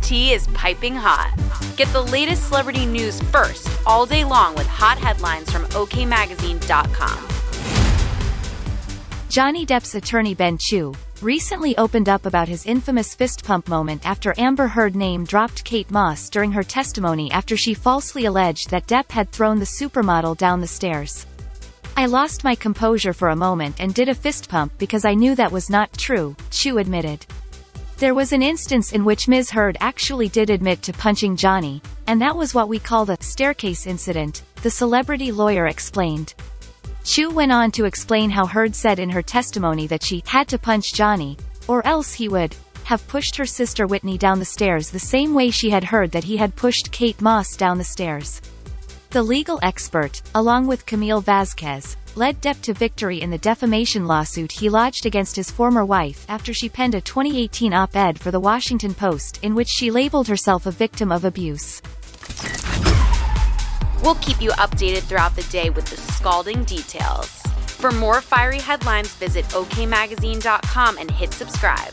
Tea is piping hot. Get the latest celebrity news first all day long with hot headlines from OKMagazine.com. Johnny Depp's attorney Ben Chew recently opened up about his infamous fist pump moment after Amber Heard name dropped Kate Moss during her testimony after she falsely alleged that Depp had thrown the supermodel down the stairs. I lost my composure for a moment and did a fist pump because I knew that was not true, Chew admitted. There was an instance in which Ms. Heard actually did admit to punching Johnny, and that was what we call the staircase incident, the celebrity lawyer explained. Chew went on to explain how Heard said in her testimony that she had to punch Johnny, or else he would have pushed her sister Whitney down the stairs the same way she had heard that he had pushed Kate Moss down the stairs. The legal expert, along with Camille Vasquez, led Depp to victory in the defamation lawsuit he lodged against his former wife after she penned a 2018 op-ed for The Washington Post in which she labeled herself a victim of abuse. We'll keep you updated throughout the day with the scalding details. For more fiery headlines, visit okmagazine.com and hit subscribe.